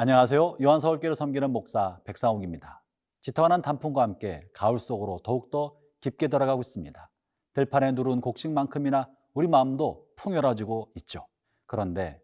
안녕하세요. 요한서울교를 섬기는 목사 백상욱입니다. 짙어가는 단풍과 함께 가을 속으로 더욱더 깊게 들어가고 있습니다. 들판에 누른 곡식만큼이나 우리 마음도 풍요로워지고 있죠. 그런데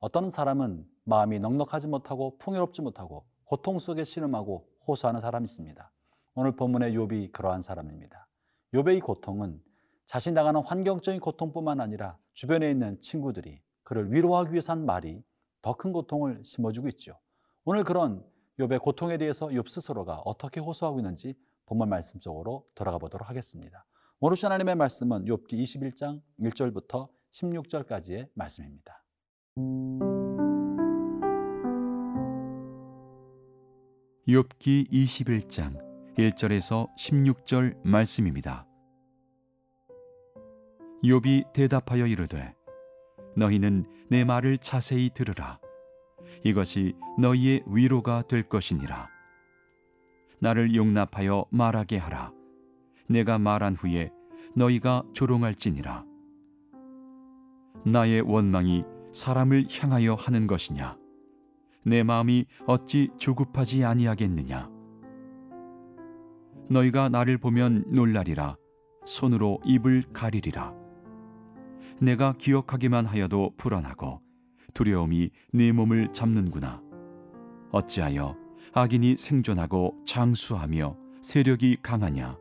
어떤 사람은 마음이 넉넉하지 못하고 풍요롭지 못하고 고통 속에 신음하고 호소하는 사람이 있습니다. 오늘 본문의 욥이 그러한 사람입니다. 욥의 이 고통은 자신 당하는 환경적인 고통뿐만 아니라 주변에 있는 친구들이 그를 위로하기 위해서 한 말이 더 큰 고통을 심어주고 있죠. 오늘 그런 욥의 고통에 대해서 욥 스스로가 어떻게 호소하고 있는지 본문 말씀 속으로 들어가 보도록 하겠습니다. 오늘 주신 하나님의 말씀은 욥기 21장 1절부터 16절까지의 말씀입니다. 욥기 21장 1절에서 16절 말씀입니다. 욥이 대답하여 이르되 너희는 내 말을 자세히 들으라. 이것이 너희의 위로가 될 것이니라. 나를 용납하여 말하게 하라. 내가 말한 후에 너희가 조롱할지니라. 나의 원망이 사람을 향하여 하는 것이냐? 내 마음이 어찌 조급하지 아니하겠느냐? 너희가 나를 보면 놀라리라. 손으로 입을 가리리라 내가 기억하기만 하여도 불안하고 두려움이 내 몸을 잡는구나. 어찌하여 악인이 생존하고 장수하며 세력이 강하냐?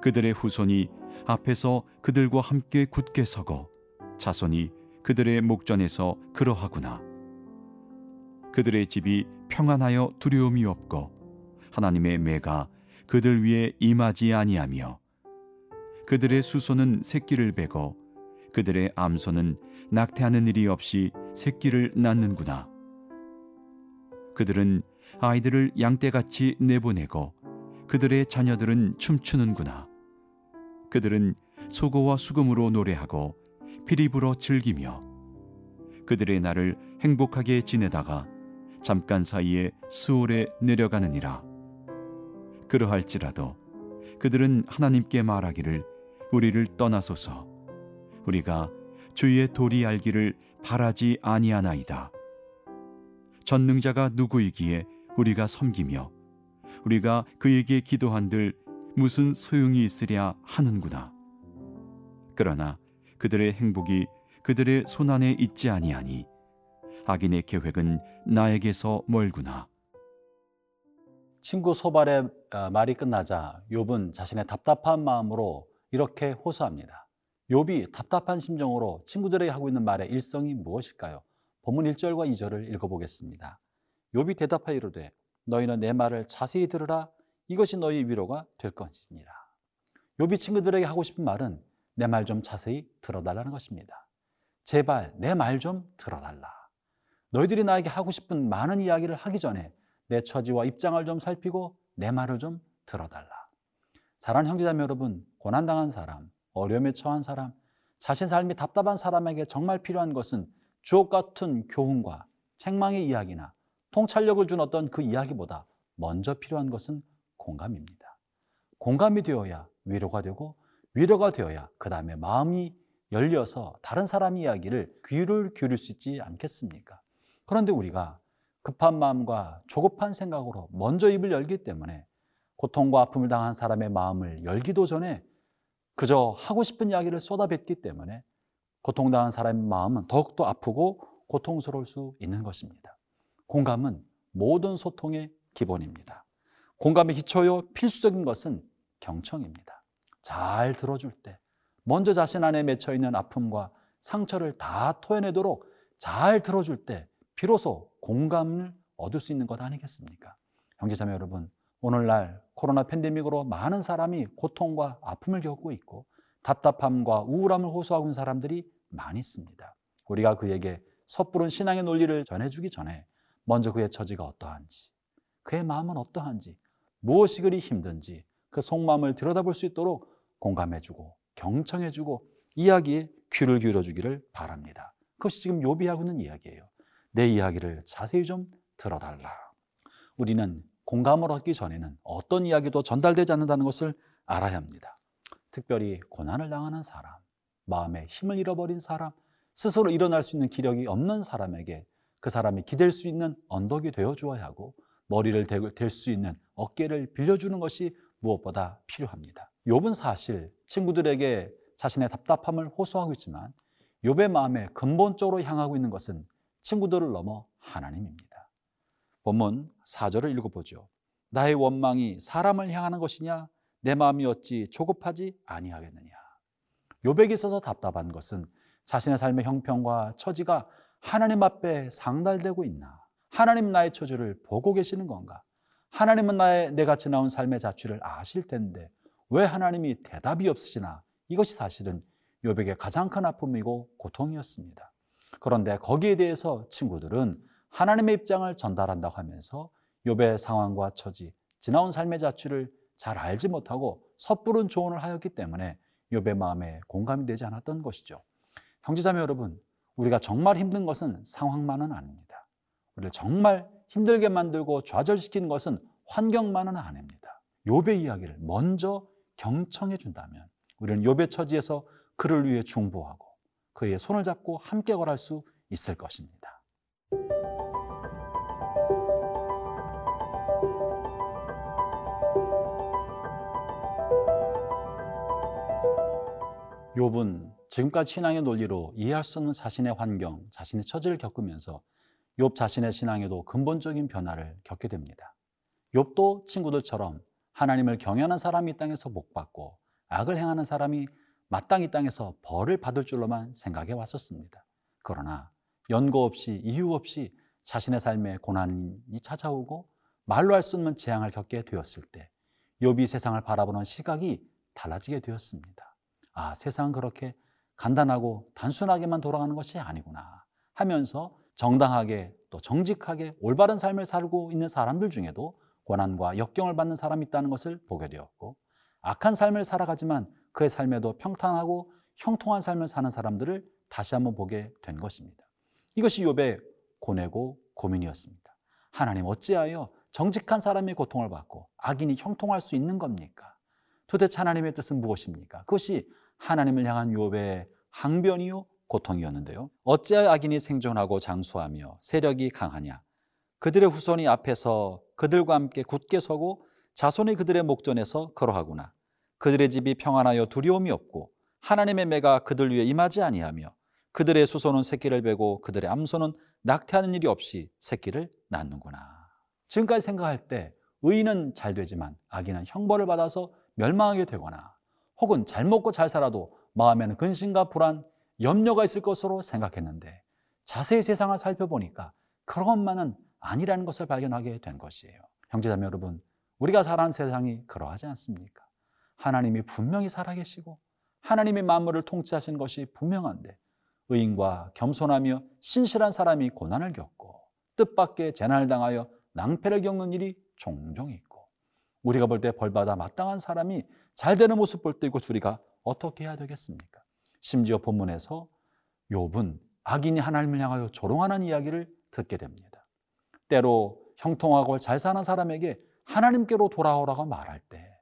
그들의 후손이 앞에서 그들과 함께 굳게 서고 자손이 그들의 목전에서 그러하구나. 그들의 집이 평안하여 두려움이 없고 하나님의 매가 그들 위에 임하지 아니하며 그들의 수소는 새끼를 베고 그들의 암소는 낙태하는 일이 없이 새끼를 낳는구나 그들은 아이들을 양떼같이 내보내고 그들의 자녀들은 춤추는구나 그들은 소고와 수금으로 노래하고 피리 불어 즐기며 그들의 날을 행복하게 지내다가 잠깐 사이에 수월에 내려가느니라. 그러할지라도 그들은 하나님께 말하기를 우리를 떠나소서 우리가 주의 도리 알기를 바라지 아니하나이다. 전능자가 누구이기에 우리가 섬기며 우리가 그에게 기도한들 무슨 소용이 있으랴 하는구나. 그러나 그들의 행복이 그들의 손안에 있지 아니하니 악인의 계획은 나에게서 멀구나. 친구 소발의 어, 말이 끝나자 욥은 자신의 답답한 마음으로 이렇게 호소합니다. 욥이 답답한 심정으로 친구들에게 하고 있는 말의 일성이 무엇일까요? 본문 1절과 2절을 읽어보겠습니다. 욥이 대답하여 이르되 너희는 내 말을 자세히 들으라 이것이 너희 위로가 될 것이니라. 욥이 친구들에게 하고 싶은 말은 내 말 좀 자세히 들어달라는 것입니다. 제발 내 말 좀 들어달라. 너희들이 나에게 하고 싶은 많은 이야기를 하기 전에 내 처지와 입장을 좀 살피고 내 말을 좀 들어달라. 사랑하는 형제자매 여러분, 고난당한 사람, 어려움에 처한 사람, 자신 삶이 답답한 사람에게 정말 필요한 것은 주옥 같은 교훈과 책망의 이야기나 통찰력을 준 어떤 그 이야기보다 먼저 필요한 것은 공감입니다. 공감이 되어야 위로가 되고 위로가 되어야 그 다음에 마음이 열려서 다른 사람 이야기를 귀를 기울일 수 있지 않겠습니까? 그런데 우리가 급한 마음과 조급한 생각으로 먼저 입을 열기 때문에 고통과 아픔을 당한 사람의 마음을 열기도 전에 그저 하고 싶은 이야기를 쏟아뱉기 때문에 고통당한 사람의 마음은 더욱더 아프고 고통스러울 수 있는 것입니다. 공감은 모든 소통의 기본입니다. 공감의 기초요 필수적인 것은 경청입니다. 잘 들어줄 때 먼저 자신 안에 맺혀 있는 아픔과 상처를 다 토해내도록 잘 들어줄 때 비로소 공감을 얻을 수 있는 것 아니겠습니까? 형제자매 여러분, 오늘날 코로나 팬데믹으로 많은 사람이 고통과 아픔을 겪고 있고 답답함과 우울함을 호소하고 있는 사람들이 많이 있습니다. 우리가 그에게 섣부른 신앙의 논리를 전해주기 전에 먼저 그의 처지가 어떠한지, 그의 마음은 어떠한지, 무엇이 그리 힘든지 그 속마음을 들여다볼 수 있도록 공감해주고 경청해주고 이야기에 귀를 기울여주기를 바랍니다. 그것이 지금 요비하고 있는 이야기예요. 내 이야기를 자세히 좀 들어달라. 우리는 공감을 얻기 전에는 어떤 이야기도 전달되지 않는다는 것을 알아야 합니다. 특별히 고난을 당하는 사람, 마음에 힘을 잃어버린 사람, 스스로 일어날 수 있는 기력이 없는 사람에게 그 사람이 기댈 수 있는 언덕이 되어 주어야 하고 머리를 댈 수 있는 어깨를 빌려주는 것이 무엇보다 필요합니다. 욥은 사실 친구들에게 자신의 답답함을 호소하고 있지만 욥의 마음에 근본적으로 향하고 있는 것은 친구들을 넘어 하나님입니다. 본문 4절을 읽어보죠. 나의 원망이 사람을 향하는 것이냐 내 마음이 어찌 조급하지 아니하겠느냐. 욥에게 있어서 답답한 것은 자신의 삶의 형편과 처지가 하나님 앞에 상달되고 있나? 하나님 나의 처지를 보고 계시는 건가? 하나님은 나의 내가 지나온 삶의 자취를 아실 텐데 왜 하나님이 대답이 없으시나? 이것이 사실은 욥에게 가장 큰 아픔이고 고통이었습니다. 그런데 거기에 대해서 친구들은 하나님의 입장을 전달한다고 하면서 욥의 상황과 처지, 지나온 삶의 자취를 잘 알지 못하고 섣부른 조언을 하였기 때문에 욥의 마음에 공감이 되지 않았던 것이죠. 형제자매 여러분, 우리가 정말 힘든 것은 상황만은 아닙니다. 우리를 정말 힘들게 만들고 좌절시키는 것은 환경만은 아닙니다. 욥의 이야기를 먼저 경청해 준다면 우리는 욥의 처지에서 그를 위해 중보하고 그의 손을 잡고 함께 걸을 수 있을 것입니다. 욥은 지금까지 신앙의 논리로 이해할 수 없는 자신의 환경, 자신의 처지를 겪으면서 욥 자신의 신앙에도 근본적인 변화를 겪게 됩니다. 욥도 친구들처럼 하나님을 경외하는 사람이 이 땅에서 복받고 악을 행하는 사람이 마땅히 땅에서 벌을 받을 줄로만 생각해 왔었습니다. 그러나 연고 없이 이유 없이 자신의 삶에 고난이 찾아오고 말로 할 수 없는 재앙을 겪게 되었을 때 욥이 세상을 바라보는 시각이 달라지게 되었습니다. 아, 세상은 그렇게 간단하고 단순하게만 돌아가는 것이 아니구나 하면서 정당하게 또 정직하게 올바른 삶을 살고 있는 사람들 중에도 고난과 역경을 받는 사람이 있다는 것을 보게 되었고 악한 삶을 살아가지만 그의 삶에도 평탄하고 형통한 삶을 사는 사람들을 다시 한번 보게 된 것입니다. 이것이 욥의 고뇌고 고민이었습니다. 하나님 어찌하여 정직한 사람이 고통을 받고 악인이 형통할 수 있는 겁니까? 도대체 하나님의 뜻은 무엇입니까? 그것이 하나님을 향한 욥의 항변이요 고통이었는데요. 어찌하여 악인이 생존하고 장수하며 세력이 강하냐? 그들의 후손이 앞에서 그들과 함께 굳게 서고 자손이 그들의 목전에서 걸어하구나. 그들의 집이 평안하여 두려움이 없고 하나님의 매가 그들 위에 임하지 아니하며 그들의 수소는 새끼를 베고 그들의 암소는 낙태하는 일이 없이 새끼를 낳는구나. 지금까지 생각할 때 의인은 잘 되지만 악인은 형벌을 받아서 멸망하게 되거나 혹은 잘 먹고 잘 살아도 마음에는 근심과 불안, 염려가 있을 것으로 생각했는데 자세히 세상을 살펴보니까 그런 것만은 아니라는 것을 발견하게 된 것이에요. 형제자매 여러분, 우리가 살아가는 세상이 그러하지 않습니까? 하나님이 분명히 살아계시고 하나님의 만물을 통치하시는 것이 분명한데 의인과 겸손하며 신실한 사람이 고난을 겪고 뜻밖의 재난을 당하여 낭패를 겪는 일이 종종 있고 우리가 볼 때 벌받아 마땅한 사람이 잘 되는 모습 볼때 있고 우리가 어떻게 해야 되겠습니까? 심지어 본문에서 욥은 악인이 하나님을 향하여 조롱하는 이야기를 듣게 됩니다. 때로 형통하고 잘 사는 사람에게 하나님께로 돌아오라고 말할 때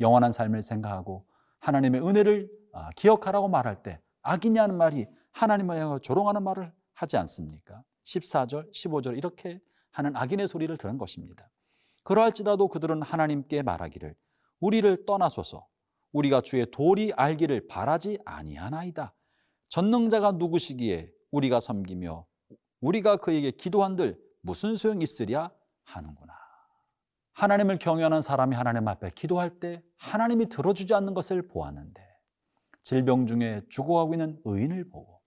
영원한 삶을 생각하고 하나님의 은혜를 아, 기억하라고 말할 때 악인이 하는 말이 하나님을 향하여 조롱하는 말을 하지 않습니까? 14절, 15절 이렇게 하는 악인의 소리를 들은 것입니다. 그러할지라도 그들은 하나님께 말하기를 우리를 떠나소서 우리가 주의 도리 알기를 바라지 아니하나이다. 전능자가 누구시기에 우리가 섬기며 우리가 그에게 기도한들 무슨 소용 있으랴 하는구나. 하나님을 경외하는 사람이 하나님 앞에 기도할 때 하나님이 들어주지 않는 것을 보았는데 질병 중에 죽어가고 있는 의인을 보고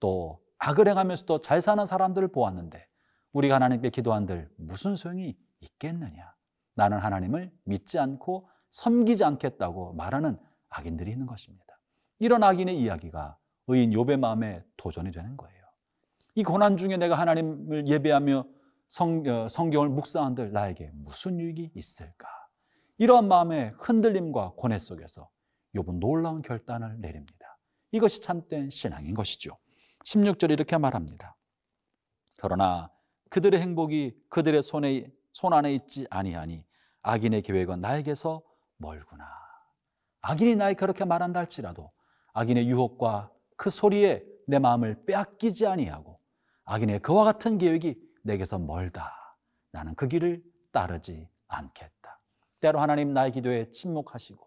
또 악을 행하면서도 잘 사는 사람들을 보았는데 우리가 하나님께 기도한들 무슨 소용이 있겠느냐? 나는 하나님을 믿지 않고 섬기지 않겠다고 말하는 악인들이 있는 것입니다. 이런 악인의 이야기가 의인 욥의 마음에 도전이 되는 거예요. 이 고난 중에 내가 하나님을 예배하며 성, 어, 성경을 묵상한들 나에게 무슨 유익이 있을까? 이러한 마음의 흔들림과 고뇌 속에서 욥은 놀라운 결단을 내립니다. 이것이 참된 신앙인 것이죠. 16절 이렇게 말합니다. 그러나 그들의 행복이 그들의 손에 손 안에 있지 아니하니 악인의 계획은 나에게서 멀구나. 악인이 나에 그렇게 말한다 할지라도 악인의 유혹과 그 소리에 내 마음을 빼앗기지 아니하고 악인의 그와 같은 계획이 내게서 멀다. 나는 그 길을 따르지 않겠다. 때로 하나님 나의 기도에 침묵하시고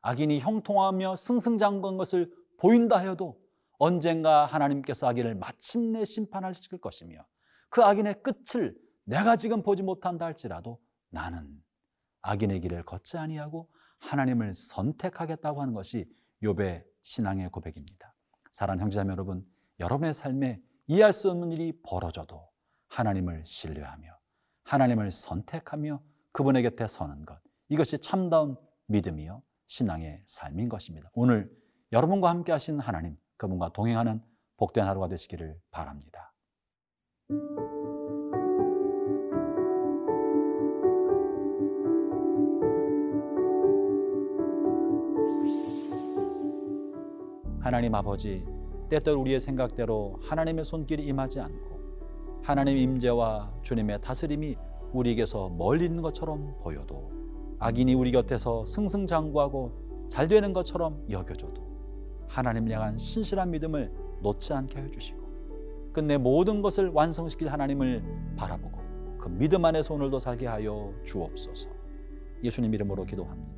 악인이 형통하며 승승장구한 것을 보인다 해도 언젠가 하나님께서 악인을 마침내 심판하실 것이며 그 악인의 끝을 내가 지금 보지 못한다 할지라도 나는 악인의 길을 걷지 아니하고 하나님을 선택하겠다고 하는 것이 욥의 신앙의 고백입니다. 사랑하는 형제자매 여러분, 여러분의 삶에 이해할 수 없는 일이 벌어져도 하나님을 신뢰하며 하나님을 선택하며 그분의 곁에 서는 것 이것이 참다운 믿음이요 신앙의 삶인 것입니다. 오늘 여러분과 함께 하신 하나님 그분과 동행하는 복된 하루가 되시기를 바랍니다. 하나님 아버지 때때로 우리의 생각대로 하나님의 손길이 임하지 않고 하나님의 임재와 주님의 다스림이 우리에게서 멀리 있는 것처럼 보여도 악인이 우리 곁에서 승승장구하고 잘 되는 것처럼 여겨줘도 하나님을 향한 신실한 믿음을 놓지 않게 해주시고 끝내 모든 것을 완성시킬 하나님을 바라보고 그 믿음 안에서 오늘도 살게 하여 주옵소서 예수님 이름으로 기도합니다.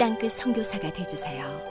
땅끝 선교사가 되주세요.